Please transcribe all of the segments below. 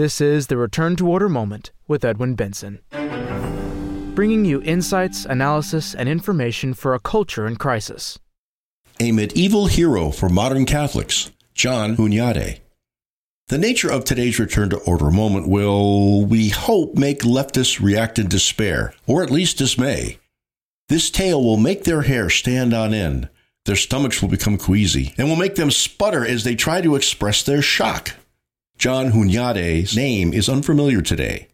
This is the Return to Order Moment with Edwin Benson. Bringing you insights, analysis, and information for a culture in crisis. A medieval hero for modern Catholics, John Hunyadi. The nature of today's return to order moment will, we hope, make leftists react in despair, or at least dismay. This tale will make their hair stand on end, their stomachs will become queasy, and will make them sputter as they try to express their shock. John Hunyadi's name is unfamiliar today.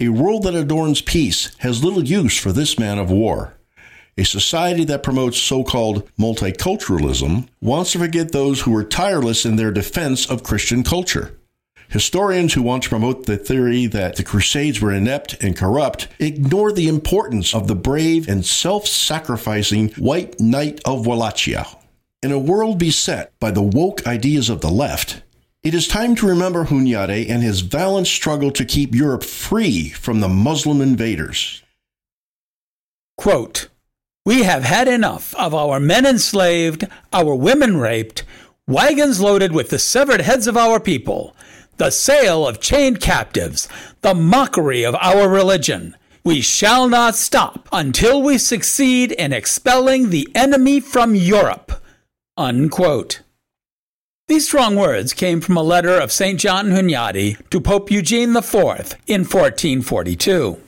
A world that adorns peace has little use for this man of war. A society that promotes so called multiculturalism wants to forget those who were tireless in their defense of Christian culture. Historians who want to promote the theory that the Crusades were inept and corrupt ignore the importance of the brave and self sacrificing White Knight of Wallachia. In a world beset by the woke ideas of the left, it is time to remember Hunyadi and his valiant struggle to keep Europe free from the Muslim invaders. Quote, we have had enough of our men enslaved, our women raped, wagons loaded with the severed heads of our people, the sale of chained captives, the mockery of our religion. We shall not stop until we succeed in expelling the enemy from Europe. Unquote. These strong words came from a letter of St. John Hunyadi to Pope Eugene IV in 1442.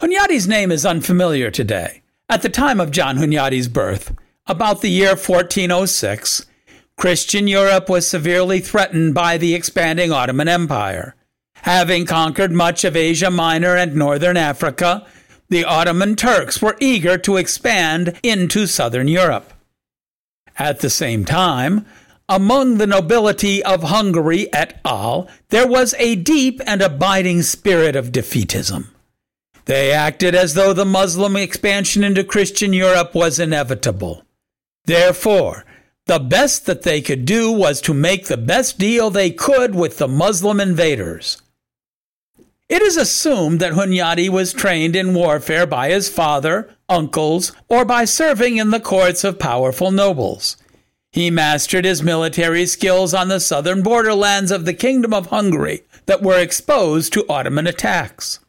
Hunyadi's name is unfamiliar today. At the time of John Hunyadi's birth, about the year 1406, Christian Europe was severely threatened by the expanding Ottoman Empire. Having conquered much of Asia Minor and northern Africa, the Ottoman Turks were eager to expand into southern Europe. At the same time, among the nobility of Hungary et al., there was a deep and abiding spirit of defeatism. They acted as though the Muslim expansion into Christian Europe was inevitable. Therefore, the best that they could do was to make the best deal they could with the Muslim invaders. It is assumed that Hunyadi was trained in warfare by his father, uncles, or by serving in the courts of powerful nobles. He mastered his military skills on the southern borderlands of the Kingdom of Hungary that were exposed to Ottoman attacks.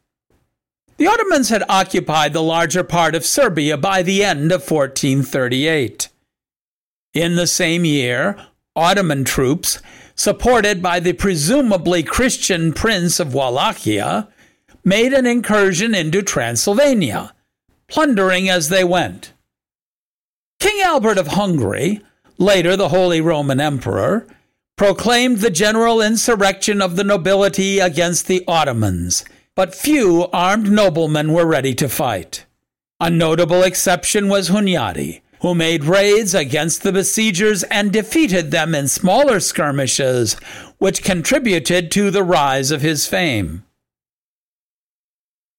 The Ottomans had occupied the larger part of Serbia by the end of 1438. In the same year, Ottoman troops, supported by the presumably Christian Prince of Wallachia, made an incursion into Transylvania, plundering as they went. King Albert of Hungary, later the Holy Roman Emperor, proclaimed the general insurrection of the nobility against the Ottomans but few armed noblemen were ready to fight. A notable exception was Hunyadi, who made raids against the besiegers and defeated them in smaller skirmishes, which contributed to the rise of his fame.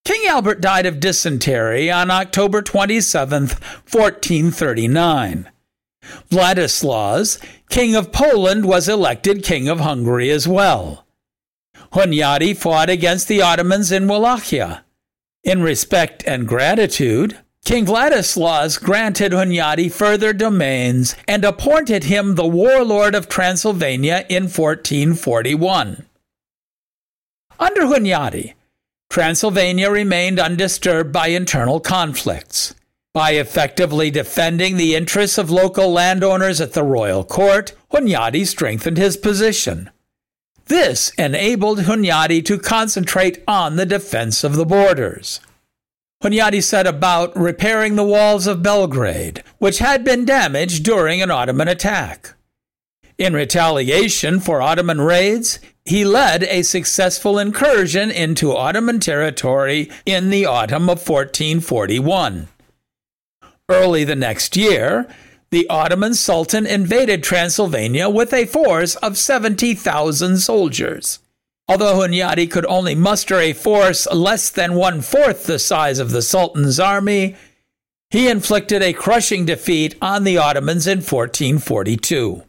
King Albert died of dysentery on October 27, 1439. Vladislaus, King of Poland, was elected King of Hungary as well. Hunyadi fought against the Ottomans in Wallachia. In respect and gratitude, King Vladislaus granted Hunyadi further domains and appointed him the warlord of Transylvania in 1441. Under Hunyadi, Transylvania remained undisturbed by internal conflicts. By effectively defending the interests of local landowners at the royal court, Hunyadi strengthened his position. This enabled Hunyadi to concentrate on the defense of the borders. Hunyadi set about repairing the walls of Belgrade, which had been damaged during an Ottoman attack. In retaliation for Ottoman raids, he led a successful incursion into Ottoman territory in the autumn of 1441. Early the next year, the Ottoman Sultan invaded Transylvania with a force of 70,000 soldiers. Although Hunyadi could only muster a force less than one fourth the size of the Sultan's army, he inflicted a crushing defeat on the Ottomans in 1442.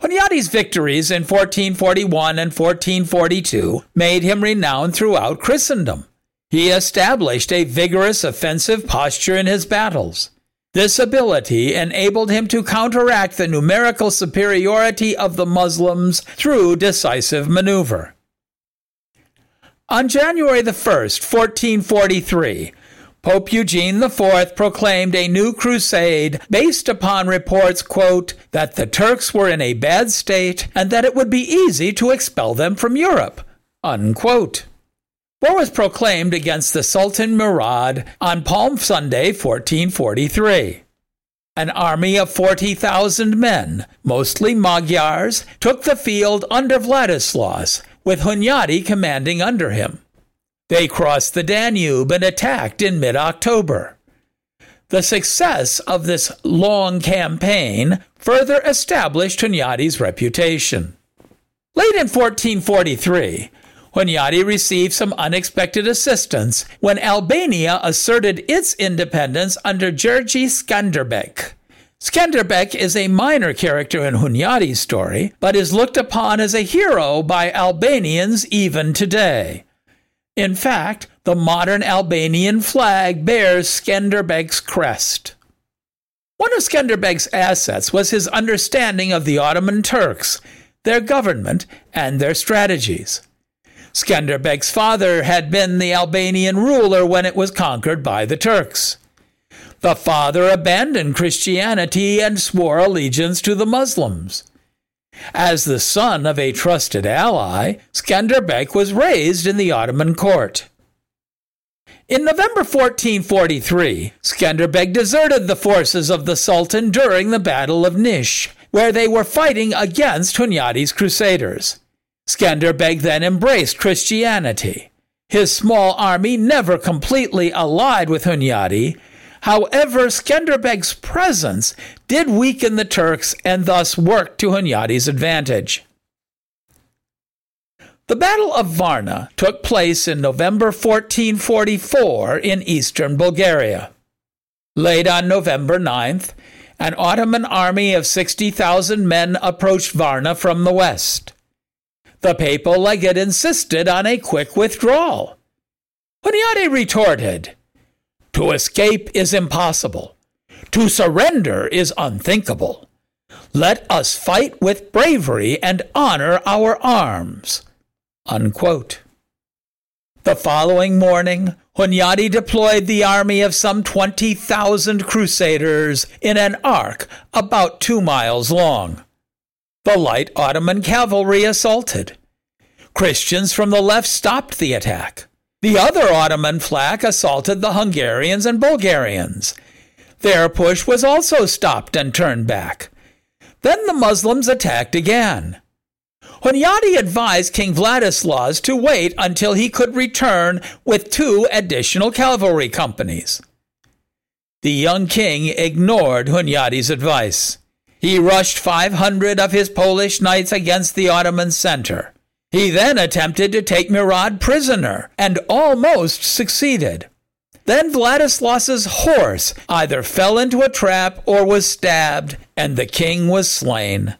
Hunyadi's victories in 1441 and 1442 made him renowned throughout Christendom. He established a vigorous offensive posture in his battles. This ability enabled him to counteract the numerical superiority of the Muslims through decisive maneuver. On January the 1st, 1443, Pope Eugene IV proclaimed a new crusade based upon reports, quote, that the Turks were in a bad state and that it would be easy to expel them from Europe, unquote. War was proclaimed against the Sultan Murad on Palm Sunday, 1443. An army of 40,000 men, mostly Magyars, took the field under Vladislaus, with Hunyadi commanding under him. They crossed the Danube and attacked in mid October. The success of this long campaign further established Hunyadi's reputation. Late in 1443, Hunyadi received some unexpected assistance when Albania asserted its independence under Georgi Skanderbeg. Skanderbeg is a minor character in Hunyadi's story, but is looked upon as a hero by Albanians even today. In fact, the modern Albanian flag bears Skanderbeg's crest. One of Skanderbeg's assets was his understanding of the Ottoman Turks, their government, and their strategies. Skanderbeg's father had been the Albanian ruler when it was conquered by the Turks. The father abandoned Christianity and swore allegiance to the Muslims. As the son of a trusted ally, Skanderbeg was raised in the Ottoman court. In November 1443, Skanderbeg deserted the forces of the Sultan during the Battle of Nish, where they were fighting against Hunyadi's crusaders. Skanderbeg then embraced Christianity. His small army never completely allied with Hunyadi. However, Skanderbeg's presence did weaken the Turks and thus worked to Hunyadi's advantage. The Battle of Varna took place in November 1444 in eastern Bulgaria. Late on November 9th, an Ottoman army of 60,000 men approached Varna from the west. The papal legate insisted on a quick withdrawal. Hunyadi retorted, To escape is impossible. To surrender is unthinkable. Let us fight with bravery and honor our arms. Unquote. The following morning, Hunyadi deployed the army of some 20,000 crusaders in an arc about two miles long the light Ottoman cavalry assaulted. Christians from the left stopped the attack. The other Ottoman flank assaulted the Hungarians and Bulgarians. Their push was also stopped and turned back. Then the Muslims attacked again. Hunyadi advised King Vladislaus to wait until he could return with two additional cavalry companies. The young king ignored Hunyadi's advice. He rushed 500 of his Polish knights against the Ottoman center. He then attempted to take Murad prisoner and almost succeeded. Then Vladislaus's horse either fell into a trap or was stabbed, and the king was slain.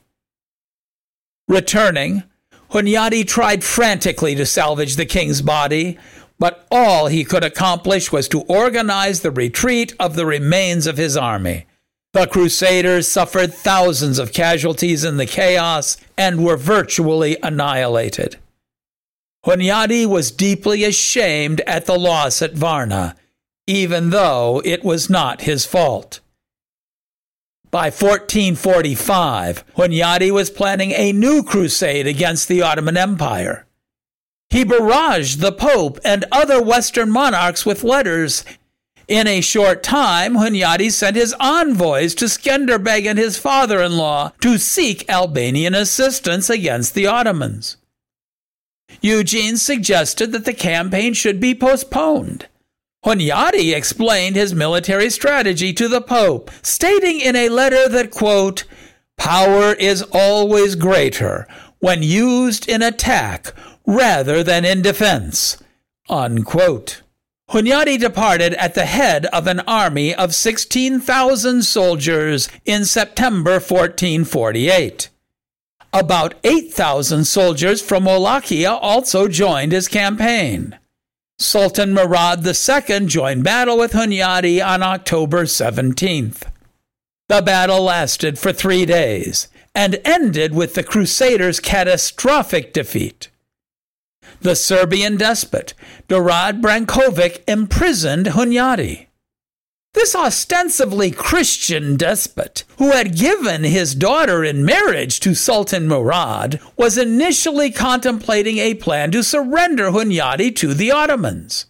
Returning, Hunyadi tried frantically to salvage the king's body, but all he could accomplish was to organize the retreat of the remains of his army. The Crusaders suffered thousands of casualties in the chaos and were virtually annihilated. Hunyadi was deeply ashamed at the loss at Varna, even though it was not his fault. By 1445, Hunyadi was planning a new crusade against the Ottoman Empire. He barraged the Pope and other Western monarchs with letters in a short time, Hunyadi sent his envoys to Skanderbeg and his father in law to seek Albanian assistance against the Ottomans. Eugene suggested that the campaign should be postponed. Hunyadi explained his military strategy to the Pope, stating in a letter that, quote, Power is always greater when used in attack rather than in defense. Unquote. Hunyadi departed at the head of an army of 16,000 soldiers in September 1448. About 8,000 soldiers from Wallachia also joined his campaign. Sultan Murad II joined battle with Hunyadi on October 17th. The battle lasted for three days and ended with the Crusaders' catastrophic defeat. The Serbian despot, Dorad Brankovic, imprisoned Hunyadi. This ostensibly Christian despot, who had given his daughter in marriage to Sultan Murad, was initially contemplating a plan to surrender Hunyadi to the Ottomans.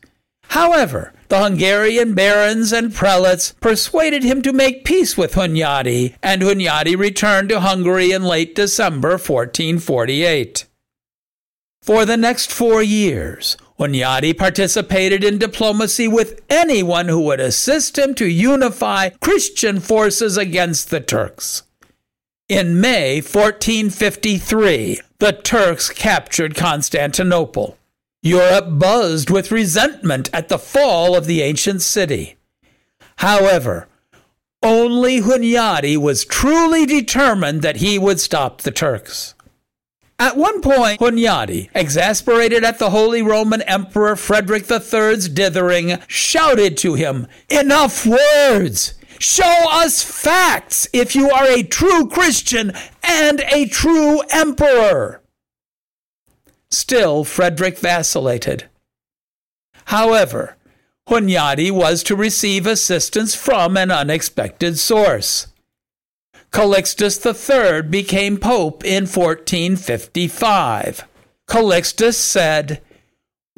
However, the Hungarian barons and prelates persuaded him to make peace with Hunyadi, and Hunyadi returned to Hungary in late December 1448. For the next four years, Hunyadi participated in diplomacy with anyone who would assist him to unify Christian forces against the Turks. In May 1453, the Turks captured Constantinople. Europe buzzed with resentment at the fall of the ancient city. However, only Hunyadi was truly determined that he would stop the Turks. At one point, Hunyadi, exasperated at the Holy Roman Emperor Frederick III's dithering, shouted to him, Enough words! Show us facts if you are a true Christian and a true emperor. Still, Frederick vacillated. However, Hunyadi was to receive assistance from an unexpected source. Calixtus III became pope in 1455. Calixtus said,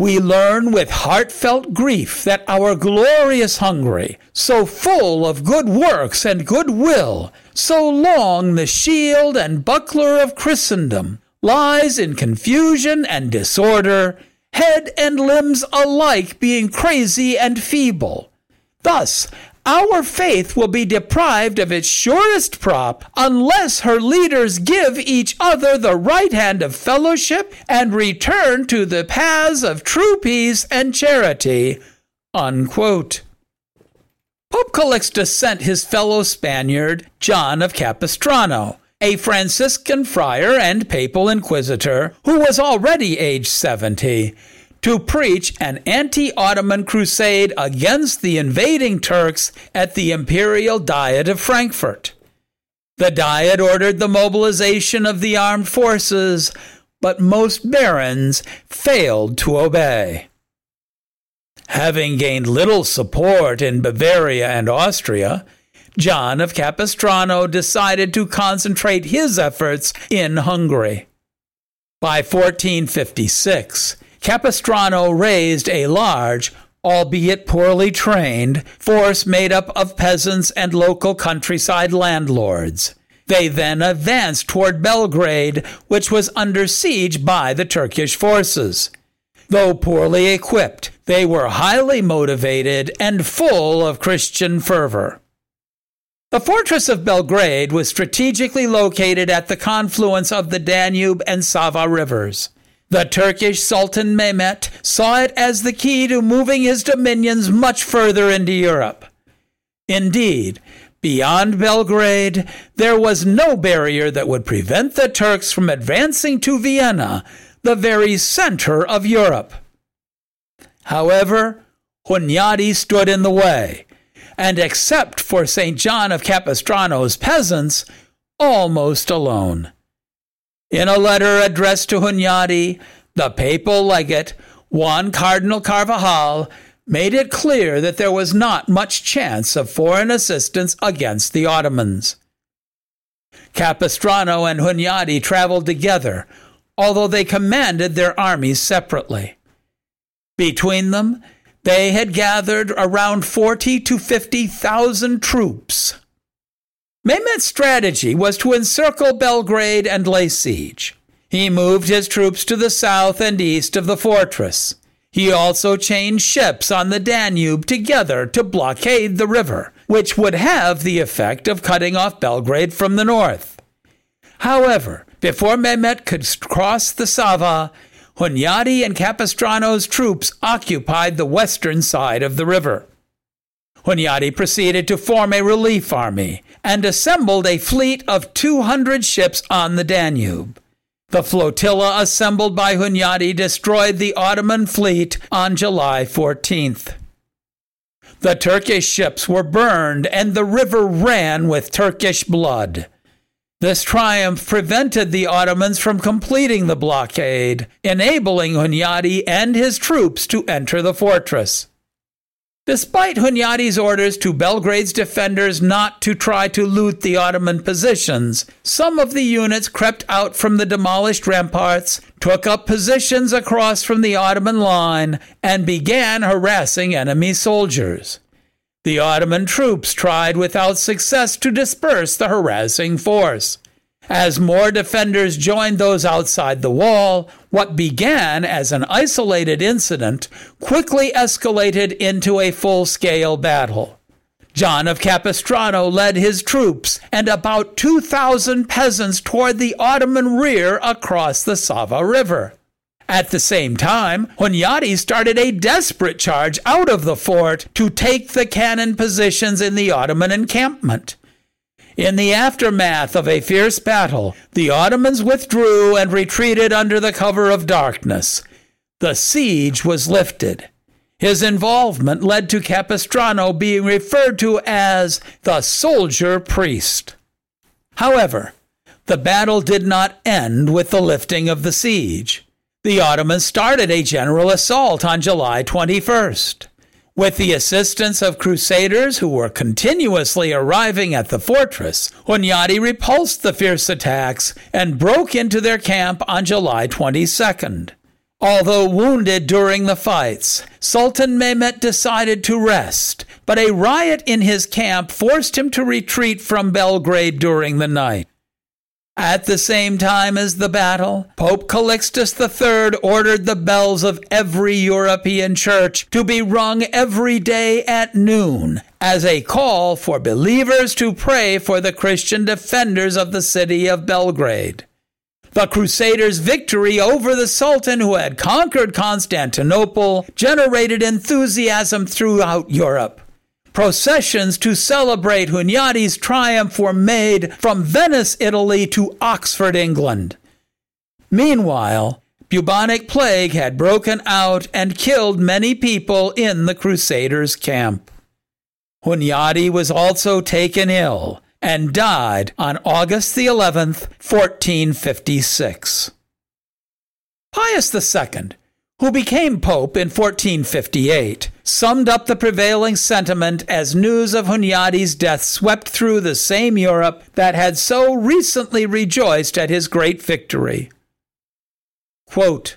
we learn with heartfelt grief that our glorious Hungary, so full of good works and good will, so long the shield and buckler of Christendom, lies in confusion and disorder, head and limbs alike being crazy and feeble. Thus, our faith will be deprived of its surest prop unless her leaders give each other the right hand of fellowship and return to the paths of true peace and charity. Unquote. Pope Calixtus sent his fellow Spaniard, John of Capistrano, a Franciscan friar and papal inquisitor who was already aged 70, to preach an anti Ottoman crusade against the invading Turks at the Imperial Diet of Frankfurt. The Diet ordered the mobilization of the armed forces, but most barons failed to obey. Having gained little support in Bavaria and Austria, John of Capistrano decided to concentrate his efforts in Hungary. By 1456, Capistrano raised a large, albeit poorly trained, force made up of peasants and local countryside landlords. They then advanced toward Belgrade, which was under siege by the Turkish forces. Though poorly equipped, they were highly motivated and full of Christian fervor. The fortress of Belgrade was strategically located at the confluence of the Danube and Sava rivers. The Turkish Sultan Mehmet saw it as the key to moving his dominions much further into Europe. Indeed, beyond Belgrade, there was no barrier that would prevent the Turks from advancing to Vienna, the very center of Europe. However, Hunyadi stood in the way, and except for St. John of Capistrano's peasants, almost alone. In a letter addressed to Hunyadi, the papal legate, Juan Cardinal Carvajal, made it clear that there was not much chance of foreign assistance against the Ottomans. Capistrano and Hunyadi traveled together, although they commanded their armies separately. Between them, they had gathered around 40 to 50,000 troops. Mehmet's strategy was to encircle Belgrade and lay siege. He moved his troops to the south and east of the fortress. He also chained ships on the Danube together to blockade the river, which would have the effect of cutting off Belgrade from the north. However, before Mehmet could cross the Sava, Hunyadi and Capistrano's troops occupied the western side of the river. Hunyadi proceeded to form a relief army and assembled a fleet of 200 ships on the Danube. The flotilla assembled by Hunyadi destroyed the Ottoman fleet on July 14th. The Turkish ships were burned and the river ran with Turkish blood. This triumph prevented the Ottomans from completing the blockade, enabling Hunyadi and his troops to enter the fortress. Despite Hunyadi's orders to Belgrade's defenders not to try to loot the Ottoman positions, some of the units crept out from the demolished ramparts, took up positions across from the Ottoman line, and began harassing enemy soldiers. The Ottoman troops tried without success to disperse the harassing force. As more defenders joined those outside the wall, what began as an isolated incident quickly escalated into a full scale battle. John of Capistrano led his troops and about 2,000 peasants toward the Ottoman rear across the Sava River. At the same time, Hunyadi started a desperate charge out of the fort to take the cannon positions in the Ottoman encampment. In the aftermath of a fierce battle, the Ottomans withdrew and retreated under the cover of darkness. The siege was lifted. His involvement led to Capistrano being referred to as the soldier priest. However, the battle did not end with the lifting of the siege the Ottomans started a general assault on July 21st. With the assistance of crusaders who were continuously arriving at the fortress, Hunyadi repulsed the fierce attacks and broke into their camp on July 22nd. Although wounded during the fights, Sultan Mehmet decided to rest, but a riot in his camp forced him to retreat from Belgrade during the night. At the same time as the battle, Pope Calixtus III ordered the bells of every European church to be rung every day at noon as a call for believers to pray for the Christian defenders of the city of Belgrade. The Crusaders' victory over the Sultan who had conquered Constantinople generated enthusiasm throughout Europe. Processions to celebrate Hunyadi's triumph were made from Venice, Italy to Oxford, England. Meanwhile, bubonic plague had broken out and killed many people in the Crusaders' camp. Hunyadi was also taken ill and died on August the 11th, 1456. Pius II, who became pope in 1458, summed up the prevailing sentiment as news of Hunyadi's death swept through the same Europe that had so recently rejoiced at his great victory. Quote,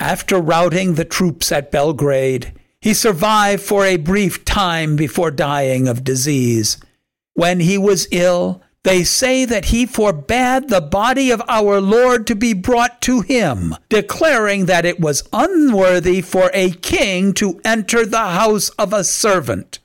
After routing the troops at Belgrade, he survived for a brief time before dying of disease. When he was ill, they say that he forbade the body of our Lord to be brought to him, declaring that it was unworthy for a king to enter the house of a servant.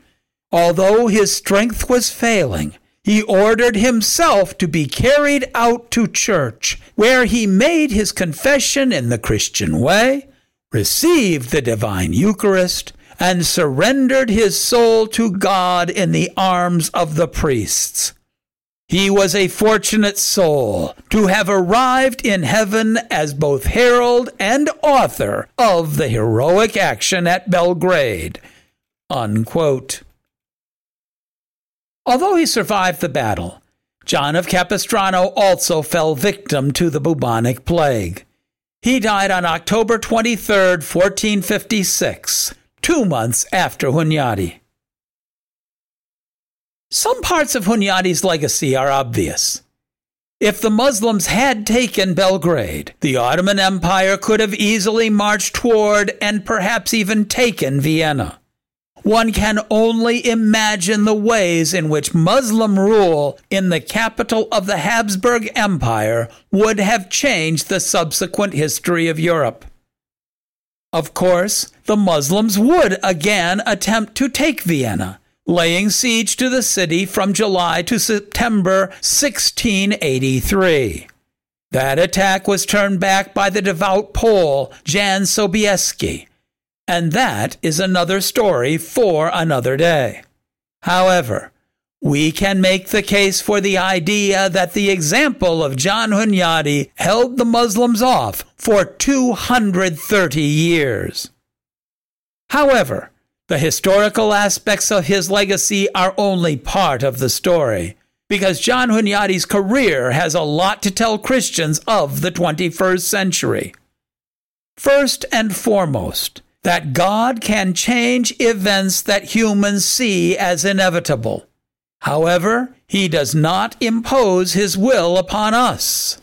Although his strength was failing, he ordered himself to be carried out to church, where he made his confession in the Christian way, received the divine Eucharist, and surrendered his soul to God in the arms of the priests. He was a fortunate soul to have arrived in heaven as both herald and author of the heroic action at Belgrade. Unquote. Although he survived the battle, John of Capistrano also fell victim to the bubonic plague. He died on October 23, 1456, two months after Hunyadi. Some parts of Hunyadi's legacy are obvious. If the Muslims had taken Belgrade, the Ottoman Empire could have easily marched toward and perhaps even taken Vienna. One can only imagine the ways in which Muslim rule in the capital of the Habsburg Empire would have changed the subsequent history of Europe. Of course, the Muslims would again attempt to take Vienna, laying siege to the city from July to September 1683. That attack was turned back by the devout Pole Jan Sobieski, and that is another story for another day. However, we can make the case for the idea that the example of John Hunyadi held the Muslims off for 230 years. However, the historical aspects of his legacy are only part of the story, because John Hunyadi's career has a lot to tell Christians of the 21st century. First and foremost, that God can change events that humans see as inevitable. However, he does not impose his will upon us.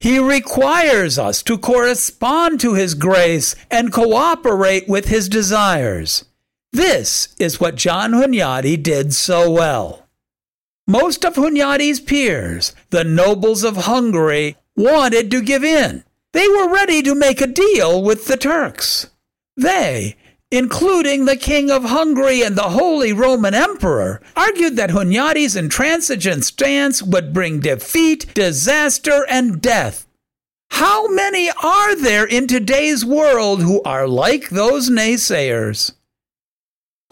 He requires us to correspond to his grace and cooperate with his desires. This is what John Hunyadi did so well. Most of Hunyadi's peers, the nobles of Hungary, wanted to give in. They were ready to make a deal with the Turks. They, including the King of Hungary and the Holy Roman Emperor, argued that Hunyadi's intransigent stance would bring defeat, disaster, and death. How many are there in today's world who are like those naysayers?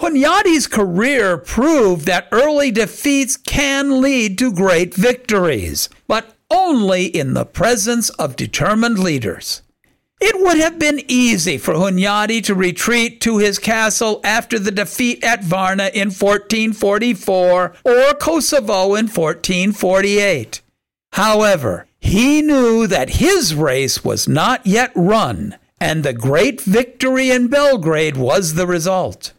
Hunyadi's career proved that early defeats can lead to great victories, but only in the presence of determined leaders. It would have been easy for Hunyadi to retreat to his castle after the defeat at Varna in 1444 or Kosovo in 1448. However, he knew that his race was not yet run, and the great victory in Belgrade was the result.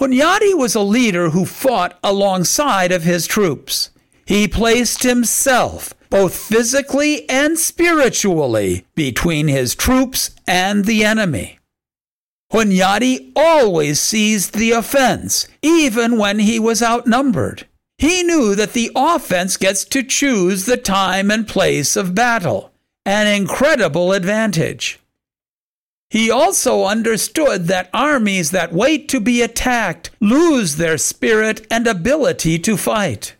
Hunyadi was a leader who fought alongside of his troops. He placed himself, both physically and spiritually, between his troops and the enemy. Hunyadi always seized the offense, even when he was outnumbered. He knew that the offense gets to choose the time and place of battle, an incredible advantage. He also understood that armies that wait to be attacked lose their spirit and ability to fight.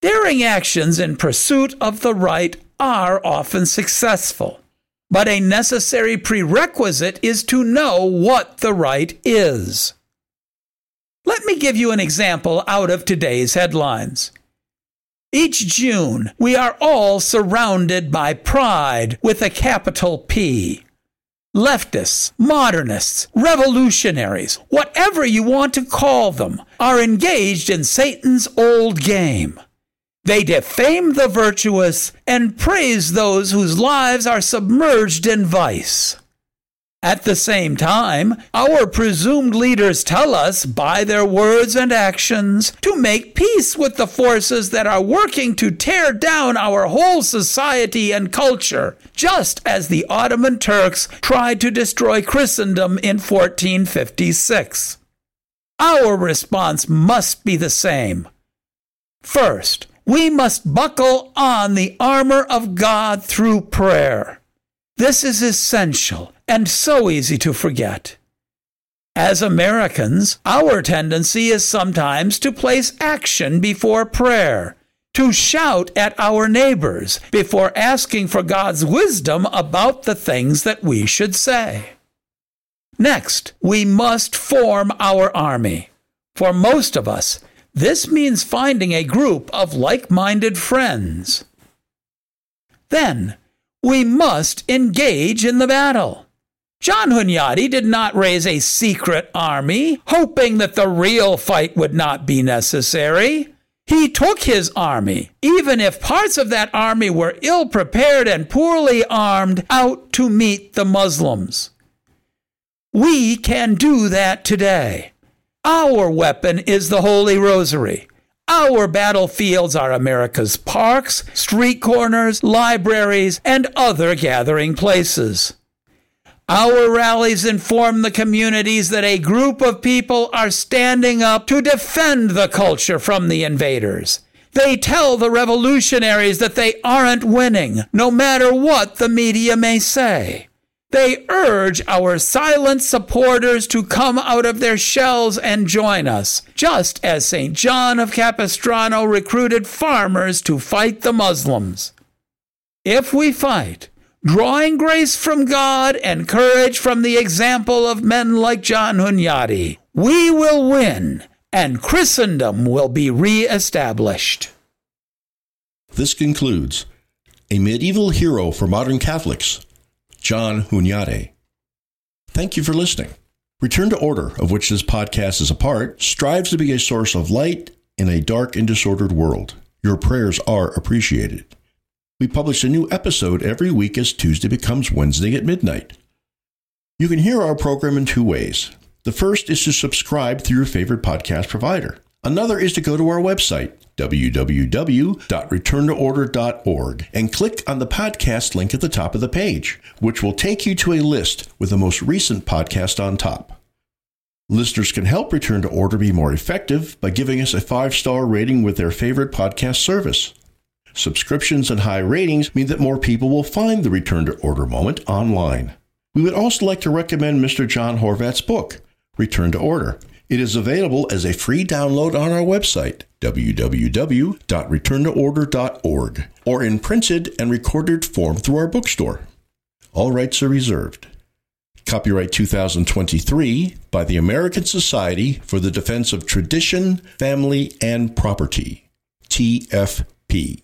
Daring actions in pursuit of the right are often successful, but a necessary prerequisite is to know what the right is. Let me give you an example out of today's headlines. Each June, we are all surrounded by pride with a capital P. Leftists, modernists, revolutionaries, whatever you want to call them, are engaged in Satan's old game. They defame the virtuous and praise those whose lives are submerged in vice. At the same time, our presumed leaders tell us by their words and actions to make peace with the forces that are working to tear down our whole society and culture, just as the Ottoman Turks tried to destroy Christendom in 1456. Our response must be the same. First, we must buckle on the armor of God through prayer. This is essential and so easy to forget. As Americans, our tendency is sometimes to place action before prayer, to shout at our neighbors before asking for God's wisdom about the things that we should say. Next, we must form our army. For most of us, this means finding a group of like minded friends. Then, we must engage in the battle. John Hunyadi did not raise a secret army, hoping that the real fight would not be necessary. He took his army, even if parts of that army were ill prepared and poorly armed, out to meet the Muslims. We can do that today. Our weapon is the Holy Rosary. Our battlefields are America's parks, street corners, libraries, and other gathering places. Our rallies inform the communities that a group of people are standing up to defend the culture from the invaders. They tell the revolutionaries that they aren't winning, no matter what the media may say. They urge our silent supporters to come out of their shells and join us, just as St. John of Capistrano recruited farmers to fight the Muslims. If we fight, drawing grace from God and courage from the example of men like John Hunyadi, we will win and Christendom will be re-established. This concludes A Medieval Hero for Modern Catholics, John Hunyadi. Thank you for listening. Return to Order, of which this podcast is a part, strives to be a source of light in a dark and disordered world. Your prayers are appreciated. We publish a new episode every week as Tuesday becomes Wednesday at midnight. You can hear our program in two ways. The first is to subscribe through your favorite podcast provider. Another is to go to our website, www.returntoorder.org, and click on the podcast link at the top of the page, which will take you to a list with the most recent podcast on top. Listeners can help Return to Order be more effective by giving us a five star rating with their favorite podcast service. Subscriptions and high ratings mean that more people will find the Return to Order moment online. We would also like to recommend Mr. John Horvat's book, Return to Order. It is available as a free download on our website, www.returntoorder.org, or in printed and recorded form through our bookstore. All rights are reserved. Copyright 2023 by the American Society for the Defense of Tradition, Family, and Property, TFP.